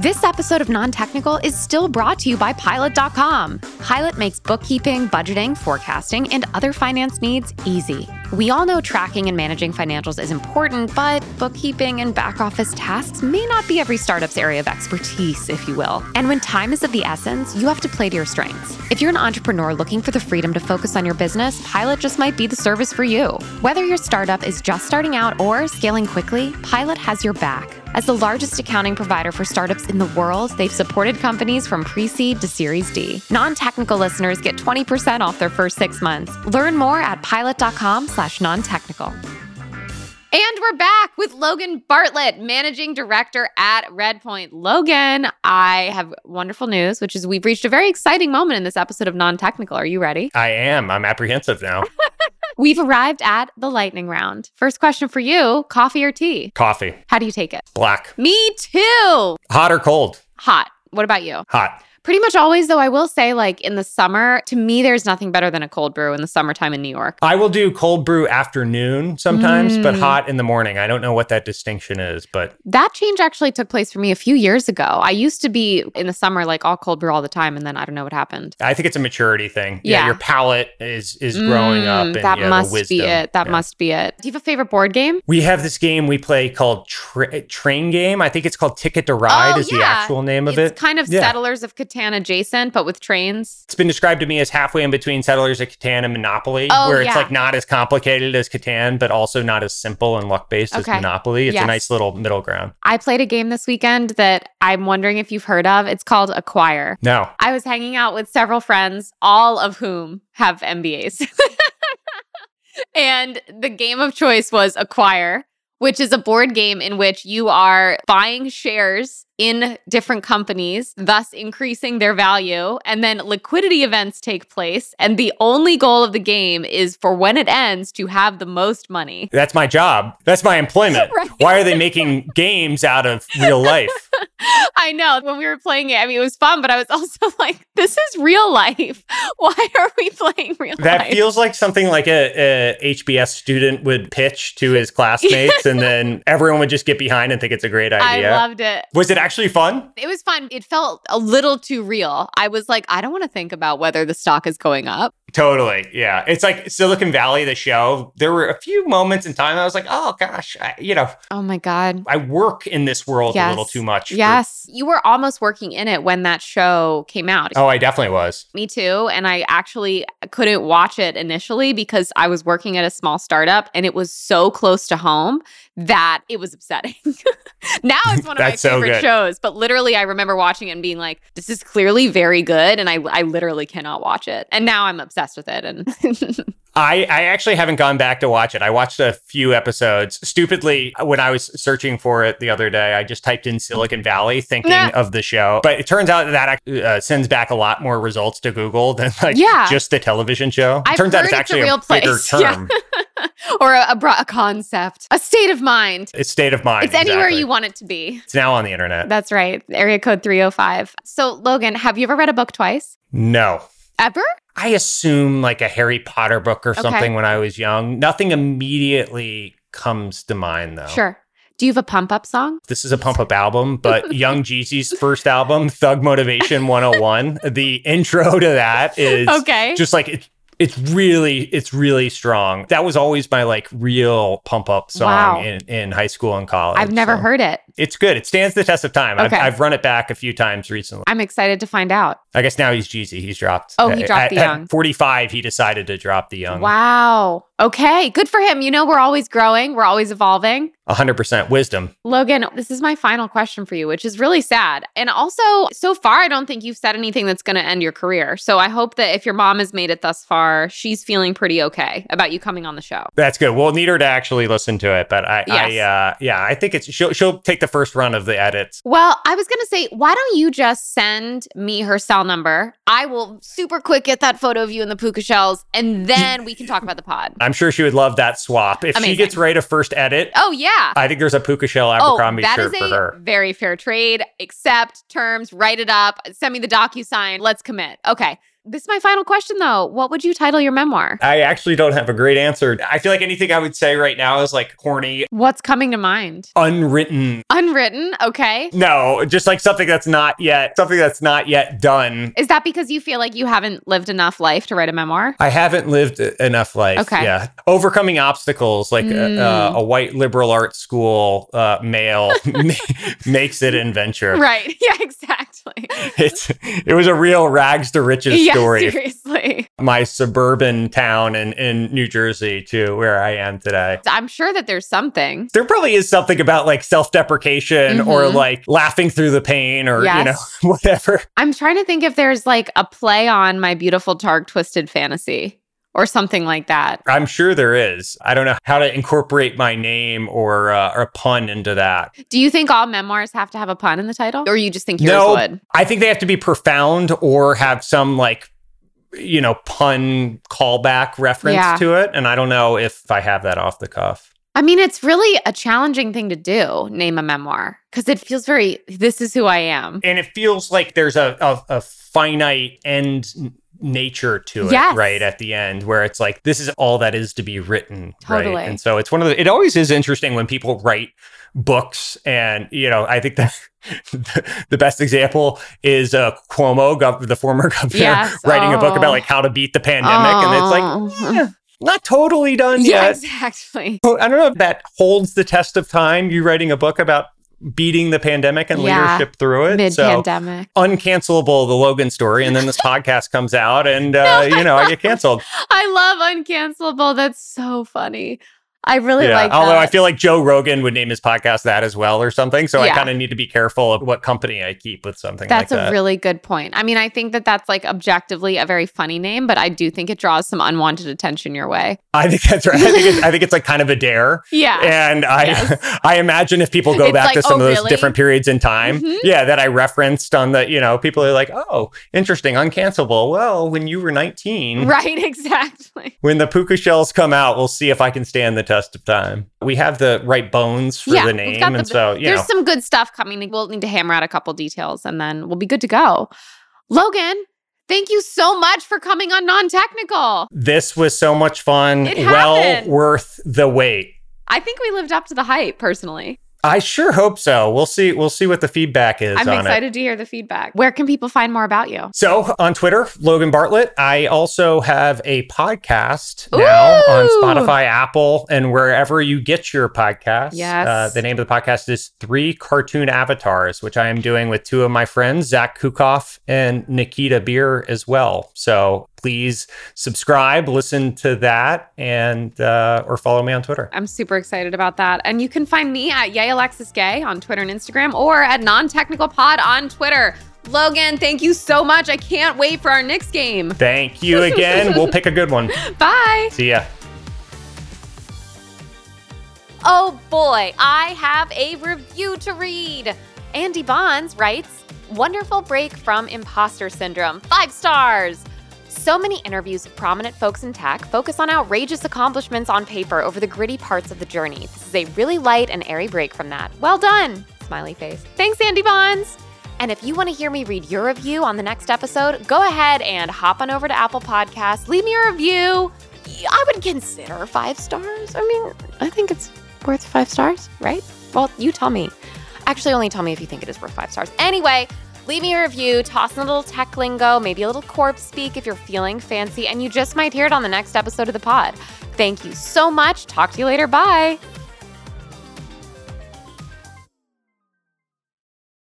this episode of Non Technical is still brought to you by Pilot.com. Pilot makes bookkeeping, budgeting, forecasting, and other finance needs easy. We all know tracking and managing financials is important, but bookkeeping and back office tasks may not be every startup's area of expertise, if you will. And when time is of the essence, you have to play to your strengths. If you're an entrepreneur looking for the freedom to focus on your business, Pilot just might be the service for you. Whether your startup is just starting out or scaling quickly, Pilot has your back. As the largest accounting provider for startups in the world, they've supported companies from pre seed to Series D. Non technical listeners get 20% off their first six months. Learn more at pilot.com slash non technical. And we're back with Logan Bartlett, managing director at Redpoint. Logan, I have wonderful news, which is we've reached a very exciting moment in this episode of Non Technical. Are you ready? I am. I'm apprehensive now. We've arrived at the lightning round. First question for you coffee or tea? Coffee. How do you take it? Black. Me too. Hot or cold? Hot. What about you? Hot. Pretty much always, though, I will say, like in the summer, to me, there's nothing better than a cold brew in the summertime in New York. I will do cold brew afternoon sometimes, mm. but hot in the morning. I don't know what that distinction is, but that change actually took place for me a few years ago. I used to be in the summer like all cold brew all the time, and then I don't know what happened. I think it's a maturity thing. Yeah, yeah your palate is is growing mm, up. And, that yeah, must be it. That yeah. must be it. Do you have a favorite board game? We have this game we play called tra- Train Game. I think it's called Ticket to Ride. Oh, is the actual name of it. it's it? Kind of Settlers of Catan adjacent but with trains. It's been described to me as halfway in between Settlers of Catan and Monopoly, oh, where it's yeah. like not as complicated as Catan, but also not as simple and luck based okay. as Monopoly. It's yes. a nice little middle ground. I played a game this weekend that I'm wondering if you've heard of. It's called Acquire. No. I was hanging out with several friends, all of whom have MBAs. and the game of choice was Acquire which is a board game in which you are buying shares in different companies, thus increasing their value. And then liquidity events take place. And the only goal of the game is for when it ends to have the most money. That's my job. That's my employment. right. Why are they making games out of real life? I know. When we were playing it, I mean, it was fun, but I was also like, this is real life. Why are we playing real that life? That feels like something like a, a, HBS student would pitch to his classmates, and then everyone would just get behind and think it's a great idea. I loved it. Was it actually fun? It was fun. It felt a little too real. I was like, I don't want to think about whether the stock is going up. Totally. Yeah. It's like Silicon Valley, the show. There were a few moments in time I was like, oh gosh, I, you know. Oh my God. I work in this world yes. a little too much. Yes. For... You were almost working in it when that show came out. Oh, I definitely was. Me too. And I actually couldn't watch it initially because I was working at a small startup and it was so close to home that it was upsetting. now it's one of my favorite shows, but literally I remember watching it and being like, this is clearly very good. And I, I literally cannot watch it. And now I'm obsessed with it. And I, I actually haven't gone back to watch it. I watched a few episodes. Stupidly, when I was searching for it the other day, I just typed in Silicon Valley thinking nah. of the show. But it turns out that uh, sends back a lot more results to Google than like yeah. just the television show. I've turns out it's actually a, real a bigger term. Yeah. or a, a, a, concept, a state of mind. It's state of mind. It's exactly. anywhere you want it to be. It's now on the internet. That's right. Area code 305. So, Logan, have you ever read a book twice? No. Ever? I assume like a Harry Potter book or something when I was young. Nothing immediately comes to mind though. Sure. Do you have a pump up song? This is a pump up album, but Young Jeezy's first album, Thug Motivation 101. the intro to that is okay. just like it, it's really it's really strong. That was always my like real pump up song wow. in, in high school and college. I've never so. heard it. It's good. It stands the test of time. Okay. I've, I've, run it back a few times recently. I'm excited to find out. I guess now he's Jeezy. He's dropped. Oh, he dropped at, the young. At 45, he decided to drop the young. Wow. Okay. Good for him. You know, we're always growing. We're always evolving. 100% wisdom. Logan, this is my final question for you, which is really sad. And also, so far, I don't think you've said anything that's going to end your career. So I hope that if your mom has made it thus far, she's feeling pretty okay about you coming on the show. That's good. We'll need her to actually listen to it. But I, yes. I uh, yeah, I think it's, she'll, she'll take the first run of the edits. Well, I was going to say, why don't you just send me her cell number? I will super quick get that photo of you in the puka shells, and then we can talk about the pod. I'm sure she would love that swap. If Amazing. she gets right a first edit. Oh, yeah. I think there's a puka shell oh, Abercrombie oh, shirt for her. Very fair trade. Accept terms, write it up, send me the DocuSign. Let's commit. Okay. This is my final question, though. What would you title your memoir? I actually don't have a great answer. I feel like anything I would say right now is like corny. What's coming to mind? Unwritten. Unwritten? Okay. No, just like something that's not yet, something that's not yet done. Is that because you feel like you haven't lived enough life to write a memoir? I haven't lived enough life. Okay. Yeah. Overcoming obstacles, like mm. a, a, white liberal arts school uh, male makes it in venture. Right. Yeah, exactly. It's, it was a real rags to riches yeah, story. Seriously. My suburban town in, in New Jersey, too, where I am today. I'm sure that there's something. There probably is something about like self deprecation mm-hmm. or like laughing through the pain or, yes. you know, whatever. I'm trying to think if there's like a play on my beautiful, dark, twisted fantasy or something like that. I'm sure there is. I don't know how to incorporate my name or, uh, or a pun into that. Do you think all memoirs have to have a pun in the title, or you just think yours no, would? I think they have to be profound or have some like you know pun callback reference yeah. to it, and I don't know if I have that off the cuff. I mean, it's really a challenging thing to do, name a memoir, because it feels very, this is who I am. And it feels like there's a, a, a finite end nature to it yes. right at the end where it's like this is all that is to be written totally. right and so it's one of the it always is interesting when people write books and you know i think that the best example is uh, Cuomo, gov- the former governor, yes. writing oh. a book about like how to beat the pandemic, oh. and it's like. Eh, not totally done yeah, yet. Exactly. I don't know if that holds the test of time. You writing a book about beating the pandemic and yeah, leadership through it. Mid pandemic. So, uncancelable, the Logan story. And then this podcast comes out and, uh, no, you know, I get canceled. I love uncancelable. That's so funny. I really yeah, like Although I feel like Joe Rogan would name his podcast that as well or something. So yeah. I kind of need to be careful of what company I keep with something like that. that's like a really good point. I mean, I think that that's like objectively a very funny name, but I do think it draws some unwanted attention your way. I think that's right. I think it's, I think it's like kind of a dare. Yeah. And I yes. I imagine if people go it's back like, to some oh, of those really? different periods in time, mm-hmm. yeah, that I referenced on the, you know, people are like, oh, interesting, uncancelable. Well, when you were 19. Right, exactly. When the puka shells come out, we'll see if I can stand the test of time. We have the right bones for yeah, the name. And the, so, there's know. some good stuff coming. We'll need to hammer out a couple details and then we'll be good to go. Logan, Thank you so much for coming on Non Technical. This was so much fun. well worth the wait. I think we lived up to the hype personally. I sure hope so. We'll see. We'll see what the feedback is. I'm excited it. to hear the feedback. Where can people find more about you? So on Twitter, Logan Bartlett. I also have a podcast Ooh! now on Spotify, Apple, and wherever you get your podcasts. Yes. Uh, the name of the podcast is Three Cartoon Avatars, which I am doing with two of my friends, Zach Kukoff and Nikita Bier, as well. So please subscribe, listen to that, and uh, or follow me on Twitter. I'm super excited about that. And you can find me at Yay Alexis Gay on Twitter and Instagram, or at Non Technical Pod on Twitter. Logan, thank you so much. I can't wait for our Knicks game. Thank you again. we'll pick a good one. Bye. See ya. Oh boy, I have a review to read. Andy Bonds writes Wonderful break from imposter syndrome. Five stars. So many interviews with prominent folks in tech focus on outrageous accomplishments on paper over the gritty parts of the journey. This is a really light and airy break from that. Well done! Smiley face. Thanks, Andy Bonds! And if you want to hear me read your review on the next episode, go ahead and hop on over to Apple Podcasts, leave me a review. I would consider five stars. I mean, I think it's worth five stars, right? Well, you tell me. Actually, only tell me if you think it is worth five stars. Anyway, Leave me a review, toss in a little tech lingo, maybe a little corpse speak if you're feeling fancy, and you just might hear it on the next episode of the pod. Thank you so much. Talk to you later. Bye.